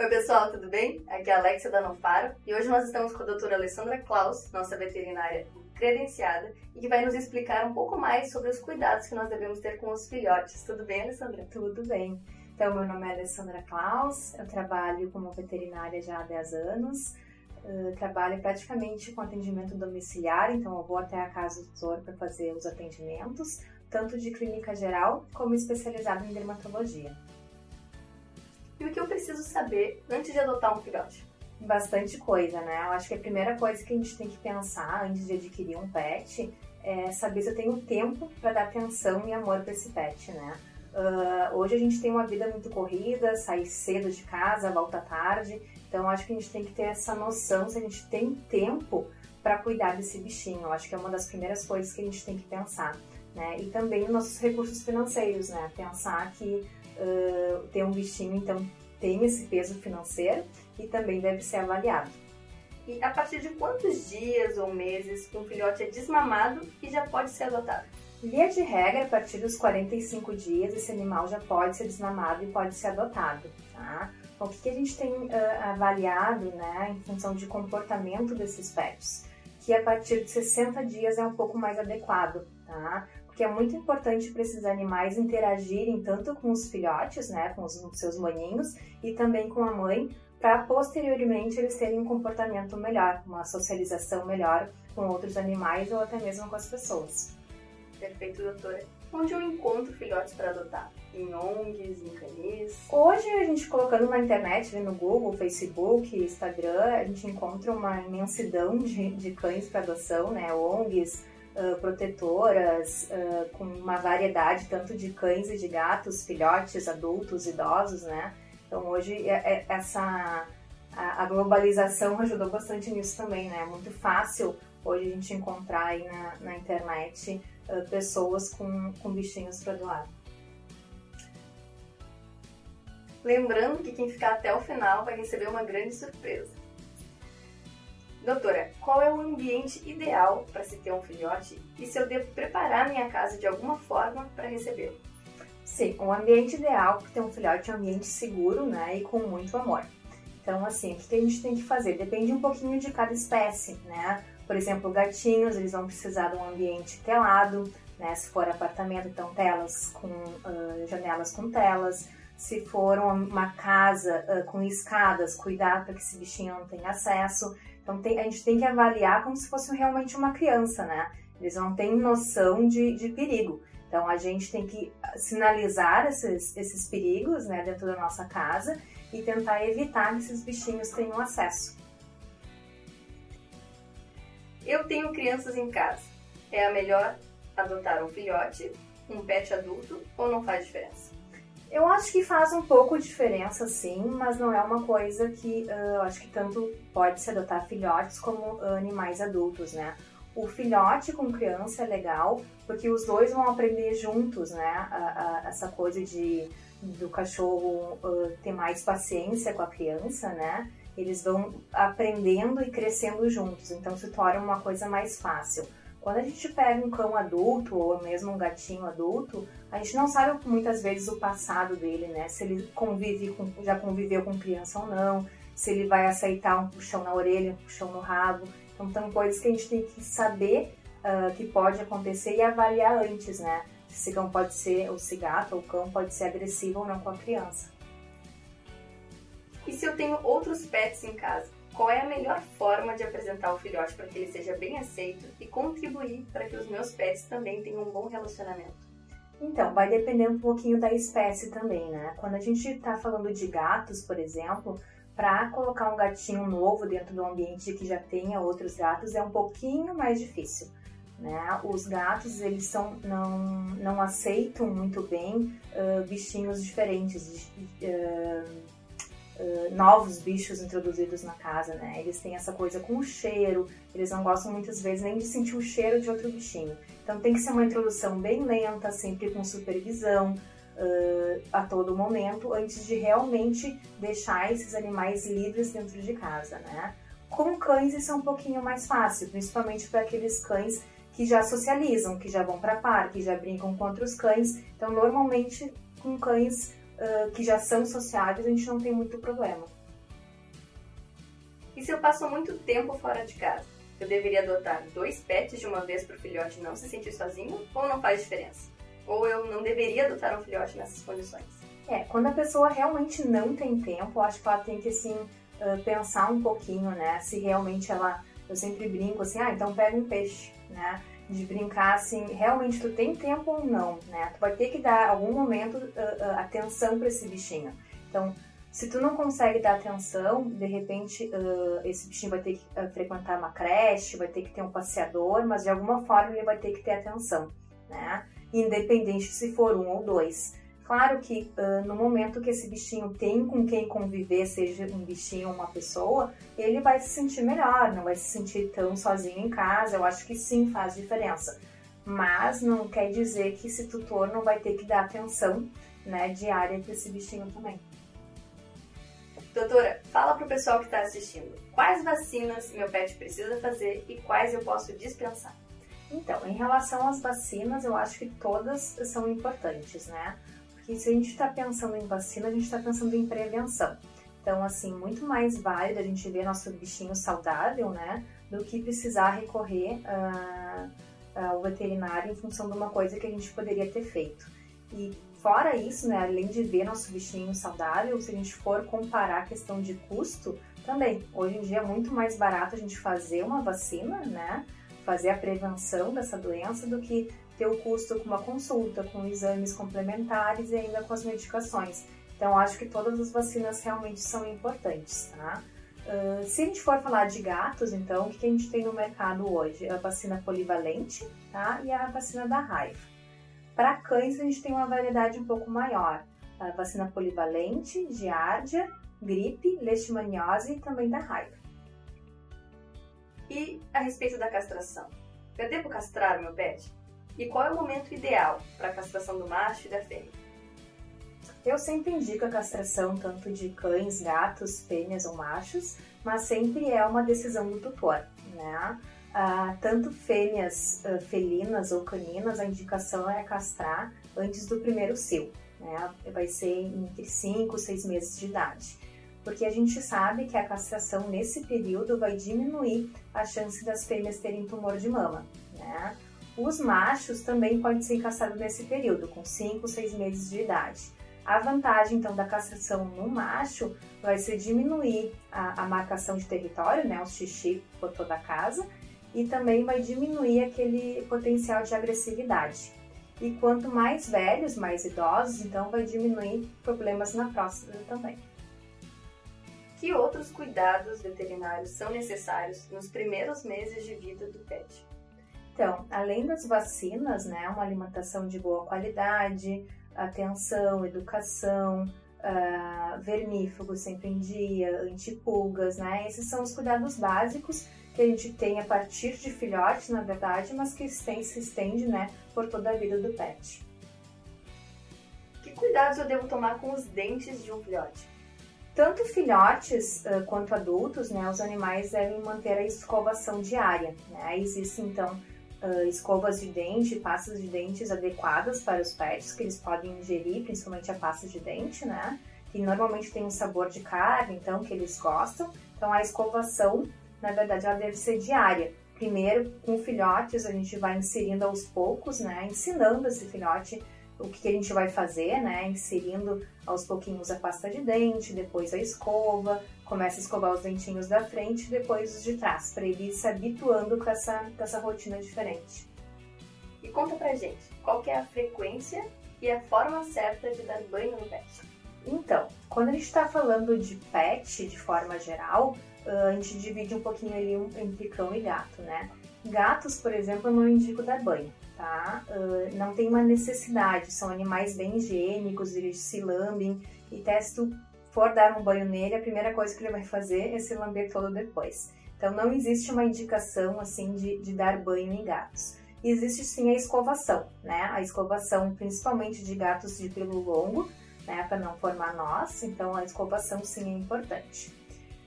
Oi pessoal, tudo bem? Aqui é a Alexia da Nofaro e hoje nós estamos com a doutora Alessandra Klaus, nossa veterinária credenciada, e que vai nos explicar um pouco mais sobre os cuidados que nós devemos ter com os filhotes. Tudo bem, Alessandra? Tudo bem. Então, meu nome é Alessandra Klaus, eu trabalho como veterinária já há 10 anos, uh, trabalho praticamente com atendimento domiciliar, então eu vou até a casa do tutor para fazer os atendimentos, tanto de clínica geral como especializado em dermatologia. E o que eu preciso saber antes de adotar um filhote? Bastante coisa, né? Eu acho que a primeira coisa que a gente tem que pensar antes de adquirir um pet é saber se eu tenho tempo para dar atenção e amor para esse pet, né? Uh, hoje a gente tem uma vida muito corrida, sai cedo de casa, volta tarde, então acho que a gente tem que ter essa noção se a gente tem tempo para cuidar desse bichinho. Eu acho que é uma das primeiras coisas que a gente tem que pensar, né? E também os nossos recursos financeiros, né? Pensar que uh, ter um bichinho, então tem esse peso financeiro e também deve ser avaliado. E a partir de quantos dias ou meses um filhote é desmamado e já pode ser adotado? Via de regra, a partir dos 45 dias, esse animal já pode ser desmamado e pode ser adotado, tá? Então, o que, que a gente tem uh, avaliado, né, em função de comportamento desses pets? Que a partir de 60 dias é um pouco mais adequado, tá? Porque é muito importante para esses animais interagirem tanto com os filhotes, né, com os, seus maninhos, e também com a mãe, para posteriormente eles terem um comportamento melhor, uma socialização melhor com outros animais ou até mesmo com as pessoas. Perfeito, doutora. Onde eu encontro filhotes para adotar? Em ONGs, em canis? Hoje, a gente colocando na internet, no Google, Facebook, Instagram, a gente encontra uma imensidão de, de cães para adoção, né? ONGs, protetoras, uh, com uma variedade tanto de cães e de gatos, filhotes, adultos, idosos, né? Então, hoje, é, é, essa a, a globalização ajudou bastante nisso também, né? É muito fácil hoje a gente encontrar aí na, na internet uh, pessoas com, com bichinhos para doar. Lembrando que quem ficar até o final vai receber uma grande surpresa. Doutora, qual é o ambiente ideal para se ter um filhote e se eu devo preparar minha casa de alguma forma para recebê-lo? Sim, o ambiente ideal para ter um filhote é um ambiente seguro né, e com muito amor. Então, assim, o que a gente tem que fazer? Depende um pouquinho de cada espécie, né? Por exemplo, gatinhos, eles vão precisar de um ambiente telado, né? Se for apartamento, então telas com uh, janelas com telas. Se for uma casa uh, com escadas, cuidar para que esse bichinho não tenha acesso. Então tem, a gente tem que avaliar como se fosse realmente uma criança, né? Eles não têm noção de, de perigo. Então a gente tem que sinalizar esses, esses perigos né, dentro da nossa casa e tentar evitar que esses bichinhos tenham acesso. Eu tenho crianças em casa. É a melhor adotar um filhote, um pet adulto ou não faz diferença? Eu acho que faz um pouco diferença, sim, mas não é uma coisa que uh, eu acho que tanto pode se adotar filhotes como animais adultos, né? O filhote com criança é legal porque os dois vão aprender juntos, né? A, a, essa coisa de do cachorro uh, ter mais paciência com a criança, né? Eles vão aprendendo e crescendo juntos, então se torna uma coisa mais fácil. Quando a gente pega um cão adulto ou mesmo um gatinho adulto, a gente não sabe muitas vezes o passado dele, né? Se ele convive com, já conviveu com criança ou não, se ele vai aceitar um puxão na orelha, um puxão no rabo. Então, são coisas que a gente tem que saber uh, que pode acontecer e avaliar antes, né? Se cão pode ser, ou se gato ou cão pode ser agressivo ou não com a criança. E se eu tenho outros pets em casa? Qual é a melhor forma de apresentar o filhote para que ele seja bem aceito e contribuir para que os meus pets também tenham um bom relacionamento? Então, vai depender um pouquinho da espécie também, né? Quando a gente está falando de gatos, por exemplo, para colocar um gatinho novo dentro do ambiente que já tenha outros gatos é um pouquinho mais difícil. Né? Os gatos eles são, não, não aceitam muito bem uh, bichinhos diferentes, uh, uh, novos bichos introduzidos na casa. Né? Eles têm essa coisa com o cheiro, eles não gostam muitas vezes nem de sentir o cheiro de outro bichinho. Então tem que ser uma introdução bem lenta, sempre com supervisão. a todo momento, antes de realmente deixar esses animais livres dentro de casa, né? Com cães isso é um pouquinho mais fácil, principalmente para aqueles cães que já socializam, que já vão para parque, já brincam com outros cães. Então, normalmente, com cães uh, que já são sociáveis, a gente não tem muito problema. E se eu passo muito tempo fora de casa? Eu deveria adotar dois pets de uma vez para o filhote não se sentir sozinho ou não faz diferença? Ou eu não deveria adotar um filhote nessas condições? É, quando a pessoa realmente não tem tempo, acho que ela tem que assim pensar um pouquinho, né? Se realmente ela, eu sempre brinco assim, ah, então pega um peixe, né? De brincar assim, realmente tu tem tempo ou não, né? Tu vai ter que dar algum momento uh, uh, atenção para esse bichinho. Então, se tu não consegue dar atenção, de repente uh, esse bichinho vai ter que frequentar uma creche, vai ter que ter um passeador, mas de alguma forma ele vai ter que ter atenção, né? Independente se for um ou dois. Claro que uh, no momento que esse bichinho tem com quem conviver, seja um bichinho ou uma pessoa, ele vai se sentir melhor, não vai se sentir tão sozinho em casa. Eu acho que sim faz diferença. Mas não quer dizer que esse tutor não vai ter que dar atenção né, diária para esse bichinho também. Doutora, fala para o pessoal que está assistindo. Quais vacinas meu pet precisa fazer e quais eu posso dispensar? Então, em relação às vacinas, eu acho que todas são importantes, né? Porque se a gente está pensando em vacina, a gente está pensando em prevenção. Então, assim, muito mais válido a gente ver nosso bichinho saudável, né? Do que precisar recorrer uh, ao veterinário em função de uma coisa que a gente poderia ter feito. E Fora isso, né, além de ver nosso bichinho saudável, se a gente for comparar a questão de custo, também, hoje em dia é muito mais barato a gente fazer uma vacina, né, fazer a prevenção dessa doença do que ter o custo com uma consulta, com exames complementares e ainda com as medicações. Então, acho que todas as vacinas realmente são importantes, tá? Uh, se a gente for falar de gatos, então, o que a gente tem no mercado hoje? A vacina polivalente, tá? E a vacina da raiva. Para cães, a gente tem uma variedade um pouco maior. A vacina polivalente, giardia, gripe, leishmaniose e também da raiva. E a respeito da castração? Eu devo castrar meu pet? E qual é o momento ideal para a castração do macho e da fêmea? Eu sempre indico a castração tanto de cães, gatos, fêmeas ou machos, mas sempre é uma decisão do tutor, né? ah, tanto fêmeas ah, felinas ou caninas, a indicação é castrar antes do primeiro cio, né? Vai ser entre 5 e 6 meses de idade. Porque a gente sabe que a castração nesse período vai diminuir a chance das fêmeas terem tumor de mama, né? Os machos também podem ser castrados nesse período, com 5, 6 meses de idade. A vantagem, então, da castração no macho vai ser diminuir a, a marcação de território, né, o xixi por toda a casa, e também vai diminuir aquele potencial de agressividade. E quanto mais velhos, mais idosos, então vai diminuir problemas na próstata também. Que outros cuidados veterinários são necessários nos primeiros meses de vida do pet? Então, além das vacinas, né, uma alimentação de boa qualidade, atenção, educação, uh, vermífugo sempre em dia, antipulgas, né? Esses são os cuidados básicos que a gente tem a partir de filhotes, na verdade, mas que se estende né, por toda a vida do pet. Que cuidados eu devo tomar com os dentes de um filhote? Tanto filhotes uh, quanto adultos, né, os animais devem manter a escovação diária. Né? Existem, então, uh, escovas de dente, pastas de dentes adequadas para os pets, que eles podem ingerir, principalmente a pasta de dente, né? Que normalmente tem um sabor de carne, então, que eles gostam. Então, a escovação na verdade, ela deve ser diária. Primeiro, com filhotes, a gente vai inserindo aos poucos, né? Ensinando esse filhote o que a gente vai fazer, né? Inserindo aos pouquinhos a pasta de dente, depois a escova, começa a escovar os dentinhos da frente, depois os de trás, para ele ir se habituando com essa, com essa rotina diferente. E conta pra gente, qual é a frequência e a forma certa de dar banho no pet? Então, quando a gente está falando de pet de forma geral, a gente divide um pouquinho ali entre cão e gato, né? Gatos, por exemplo, eu não indico dar banho, tá? Uh, não tem uma necessidade, são animais bem higiênicos, eles se lambem e tu for dar um banho nele, a primeira coisa que ele vai fazer é se lamber todo depois. Então não existe uma indicação assim de, de dar banho em gatos. Existe sim a escovação, né? A escovação principalmente de gatos de pelo longo, né? Para não formar nós, então a escovação sim é importante.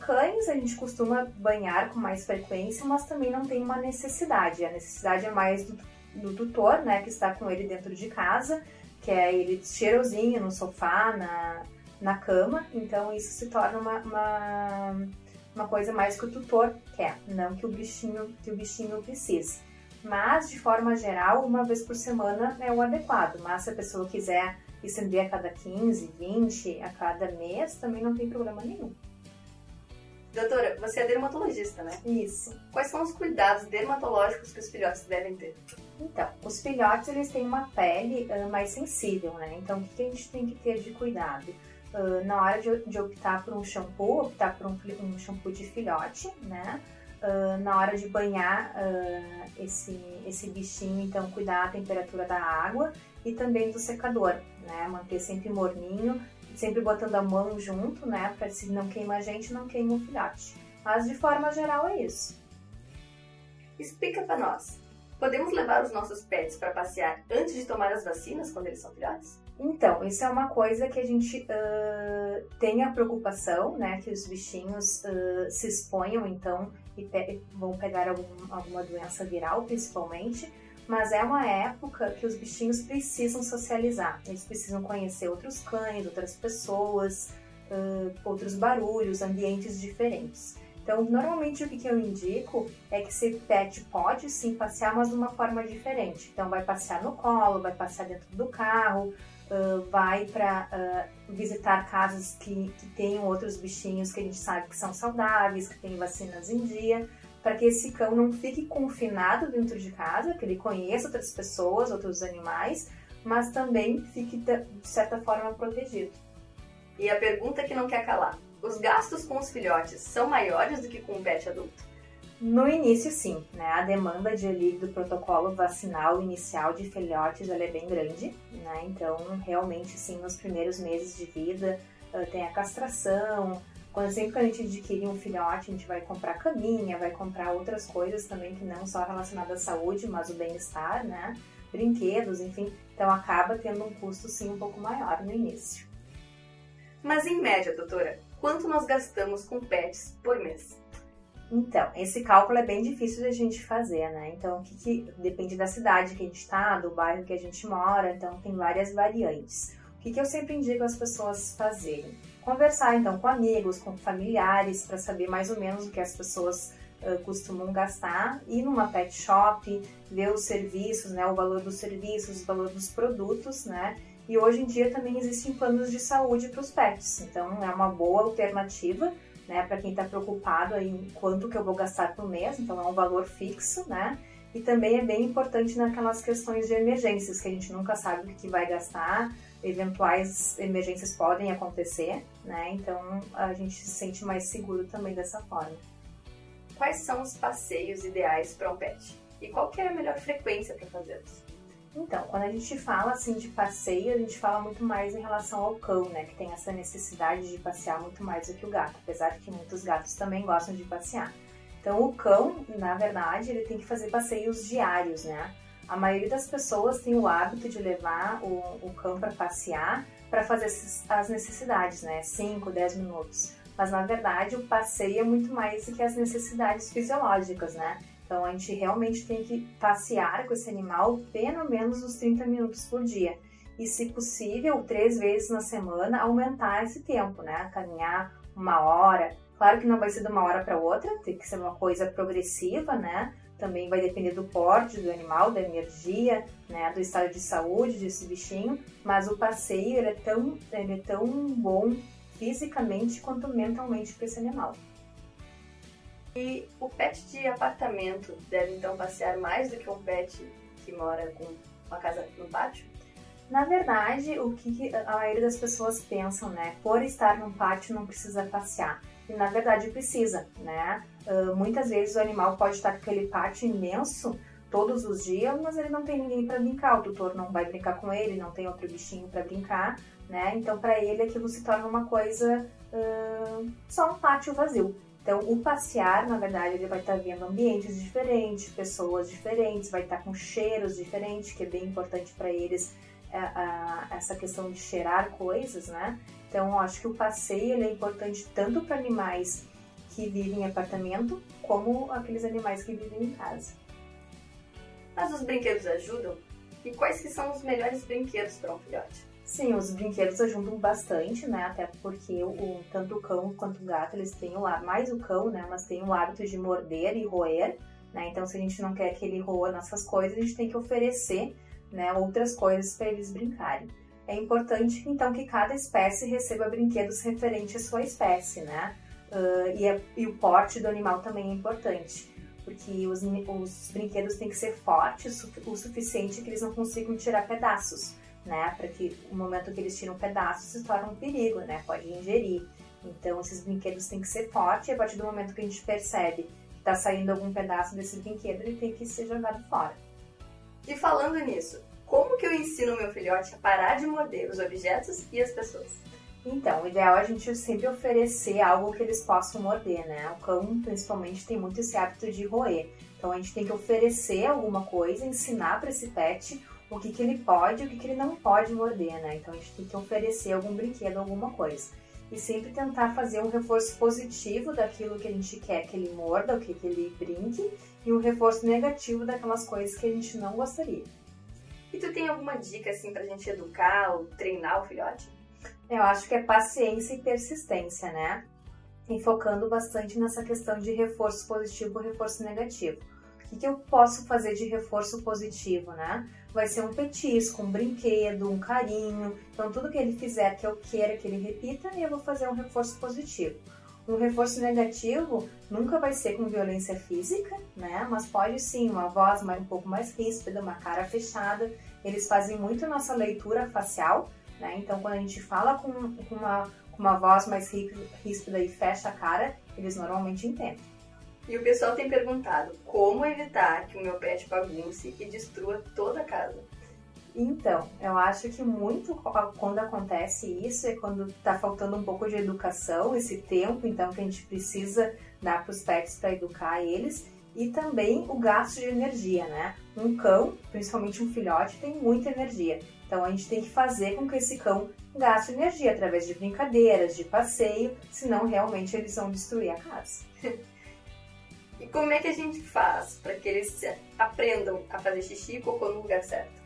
Cães a gente costuma banhar com mais frequência, mas também não tem uma necessidade. A necessidade é mais do, do tutor, né, que está com ele dentro de casa, que é ele cheirosinho no sofá, na, na cama. Então isso se torna uma, uma, uma coisa mais que o tutor quer, não que o bichinho, que o bichinho precise. Mas, de forma geral, uma vez por semana é o adequado. Mas se a pessoa quiser estender a cada 15, 20, a cada mês, também não tem problema nenhum. Doutora, você é dermatologista, né? Isso. Quais são os cuidados dermatológicos que os filhotes devem ter? Então, os filhotes eles têm uma pele uh, mais sensível, né? Então, o que, que, a gente tem que ter de cuidado? Uh, na hora de, de, optar por um shampoo, optar por um, um shampoo de filhote, né? Uh, na hora de banhar esse, esse bichinho, então cuidar a temperatura da água e também do secador, né? Manter sempre morninho, sempre botando a mão junto, né? Para se não queima a gente, não queima o filhote. Mas de forma geral é isso. Explica para nós. Podemos levar os nossos pets para passear antes de tomar as vacinas quando eles são filhotes? Então, isso é uma coisa que a gente uh, tem a preocupação, né? Que os bichinhos uh, se exponham, então, e pe vão pegar algum, alguma doença viral, principalmente mas é uma época que os bichinhos precisam socializar. Eles precisam conhecer outros cães, outras pessoas, uh, outros barulhos, ambientes diferentes. Então, normalmente o que eu indico é que esse pet pode sim passear, mas de uma forma diferente. Então, vai passear no colo, vai passear dentro do carro, uh, vai para uh, visitar casas que, que tenham outros bichinhos que a gente sabe que são saudáveis, que têm vacinas em dia para que esse cão não fique confinado dentro de casa, que ele conheça outras pessoas, outros animais, mas também fique de certa forma protegido. E a pergunta que não quer calar: os gastos com os filhotes são maiores do que com um pet adulto? No início, sim. Né? A demanda de alívio do protocolo vacinal inicial de filhotes é bem grande. Né? Então, realmente, sim, nos primeiros meses de vida, tem a castração, quando sempre que a gente adquire um filhote, a gente vai comprar caminha, vai comprar outras coisas também que não só relacionadas à saúde, mas o bem-estar, né? Brinquedos, enfim. Então acaba tendo um custo sim um pouco maior no início. Mas em média, doutora, quanto nós gastamos com pets por mês? Então, esse cálculo é bem difícil de a gente fazer, né? Então, o que, que depende da cidade que a gente está, do bairro que a gente mora, então tem várias variantes. O que, que eu sempre indico as pessoas fazerem? Conversar então com amigos, com familiares, para saber mais ou menos o que as pessoas uh, costumam gastar, ir numa pet shop, ver os serviços, né, o valor dos serviços, o valor dos produtos, né? E hoje em dia também existem planos de saúde para os pets, então é uma boa alternativa, né, para quem está preocupado em quanto que eu vou gastar por mês, então é um valor fixo, né? E também é bem importante naquelas questões de emergências, que a gente nunca sabe o que vai gastar, eventuais emergências podem acontecer, né? Então a gente se sente mais seguro também dessa forma. Quais são os passeios ideais para um pet? E qual que é a melhor frequência para fazê-los? Então, quando a gente fala assim de passeio, a gente fala muito mais em relação ao cão, né? Que tem essa necessidade de passear muito mais do que o gato, apesar de que muitos gatos também gostam de passear. Então, o cão, na verdade, ele tem que fazer passeios diários, né? A maioria das pessoas tem o hábito de levar o, o cão para passear para fazer as necessidades, né? 5, 10 minutos. Mas na verdade o passeio é muito mais do que as necessidades fisiológicas, né? Então a gente realmente tem que passear com esse animal pelo menos uns 30 minutos por dia. E se possível, três vezes na semana, aumentar esse tempo, né? Caminhar uma hora. Claro que não vai ser de uma hora para outra, tem que ser uma coisa progressiva, né? também vai depender do porte do animal, da energia, né, do estado de saúde desse bichinho, mas o passeio ele é tão, ele é tão bom fisicamente quanto mentalmente para esse animal. E o pet de apartamento deve então passear mais do que um pet que mora com uma casa no pátio? Na verdade, o que a maioria das pessoas pensam, né? Por estar num pátio não precisa passear. E na verdade precisa, né? Uh, muitas vezes o animal pode estar com aquele pátio imenso todos os dias, mas ele não tem ninguém para brincar, o tutor não vai brincar com ele, não tem outro bichinho para brincar, né? Então para ele aquilo se torna uma coisa uh, só um pátio vazio. Então o passear, na verdade, ele vai estar vendo ambientes diferentes, pessoas diferentes, vai estar com cheiros diferentes, que é bem importante para eles uh, essa questão de cheirar coisas, né? Então, acho que o passeio é importante tanto para animais que vivem em apartamento, como aqueles animais que vivem em casa. Mas os brinquedos ajudam? E quais que são os melhores brinquedos para um filhote? Sim, os brinquedos ajudam bastante, né? Até porque o, tanto o cão quanto o gato, eles têm o mais o cão, né? Mas tem o hábito de morder e roer, né? Então, se a gente não quer que ele roa nossas coisas, a gente tem que oferecer, né? Outras coisas para eles brincarem. É importante, então, que cada espécie receba brinquedos referentes à sua espécie, né? Uh, e, a, e, o porte do animal também é importante, porque os, os brinquedos têm que ser fortes o suficiente que eles não consigam tirar pedaços né? Para que o momento que eles tiram pedaços se torne um perigo, né? Pode ingerir. Então, esses brinquedos têm que ser fortes e a partir do momento que a gente percebe que está saindo algum pedaço desse brinquedo, ele tem que ser jogado fora. E falando nisso, como que eu ensino meu filhote a parar de morder os objetos e as pessoas? Então, o ideal é a gente sempre oferecer algo que eles possam morder, né? O cão, principalmente, tem muito esse hábito de roer. Então, a gente tem que oferecer alguma coisa, ensinar para esse pet o que, que ele pode e o que, que ele não pode morder, né? Então a gente tem que oferecer algum brinquedo, alguma coisa. E sempre tentar fazer um reforço positivo daquilo que a gente quer que ele morda, o que, que ele brinque, e um reforço negativo daquelas coisas que a gente não gostaria. E tu tem alguma dica assim pra gente educar ou treinar o filhote? Eu acho que é paciência e persistência, né? E focando bastante nessa questão de reforço positivo e reforço negativo. O que eu posso fazer de reforço positivo, né? Vai ser um petisco, um brinquedo, um carinho. Então, tudo que ele fizer que eu queira que ele repita, eu vou fazer um reforço positivo. Um reforço negativo nunca vai ser com violência física, né? Mas pode sim, uma voz mais, um pouco mais ríspida, uma cara fechada. Eles fazem muito nossa leitura facial, né? Então, quando a gente fala com, com, uma, com uma voz mais ríspida e fecha a cara, eles normalmente entendem. E o pessoal tem perguntado como evitar que o meu pet bagunce e destrua toda a casa. Então, eu acho que muito quando acontece isso é quando está faltando um pouco de educação, esse tempo, então, que a gente precisa dar para os pets para educar eles, e também o gasto de energia, né? Um cão, principalmente um filhote, tem muita energia. Então, a gente tem que fazer com que esse cão gaste energia através de brincadeiras, de passeio, senão realmente eles vão destruir a casa. E como é que a gente faz para que eles aprendam a fazer xixi e cocô no lugar certo?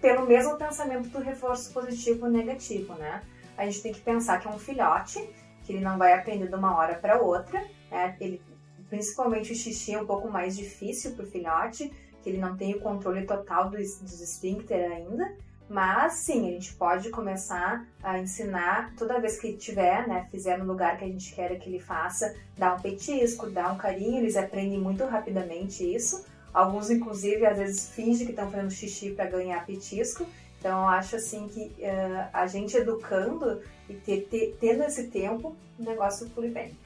Pelo mesmo pensamento do reforço positivo e negativo, né? A gente tem que pensar que é um filhote, que ele não vai aprender de uma hora para outra, né? Ele, principalmente o xixi é um pouco mais difícil para o filhote, que ele não tem o controle total dos, dos esfíncter ainda, mas sim, a gente pode começar a ensinar toda vez que tiver, né, fizer no lugar que a gente quer que ele faça, dar um petisco, dar um carinho, eles aprendem muito rapidamente isso. Alguns, inclusive, às vezes fingem que estão fazendo xixi para ganhar petisco. Então, eu acho assim que uh, a gente educando e ter, ter, tendo esse tempo, o negócio flui bem.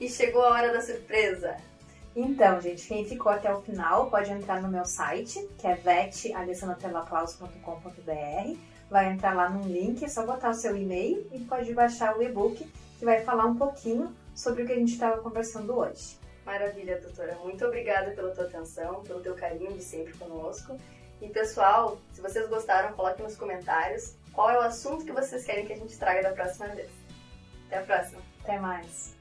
E chegou a hora da surpresa! Então, gente, quem ficou até o final pode entrar no meu site, que é vetalessandratelaclaus.com.br. Vai entrar lá num link, é só botar o seu e-mail e pode baixar o e-book que vai falar um pouquinho sobre o que a gente estava conversando hoje. Maravilha, doutora. Muito obrigada pela tua atenção, pelo teu carinho de sempre conosco. E pessoal, se vocês gostaram, coloquem nos comentários qual é o assunto que vocês querem que a gente traga da próxima vez. Até a próxima. Até mais.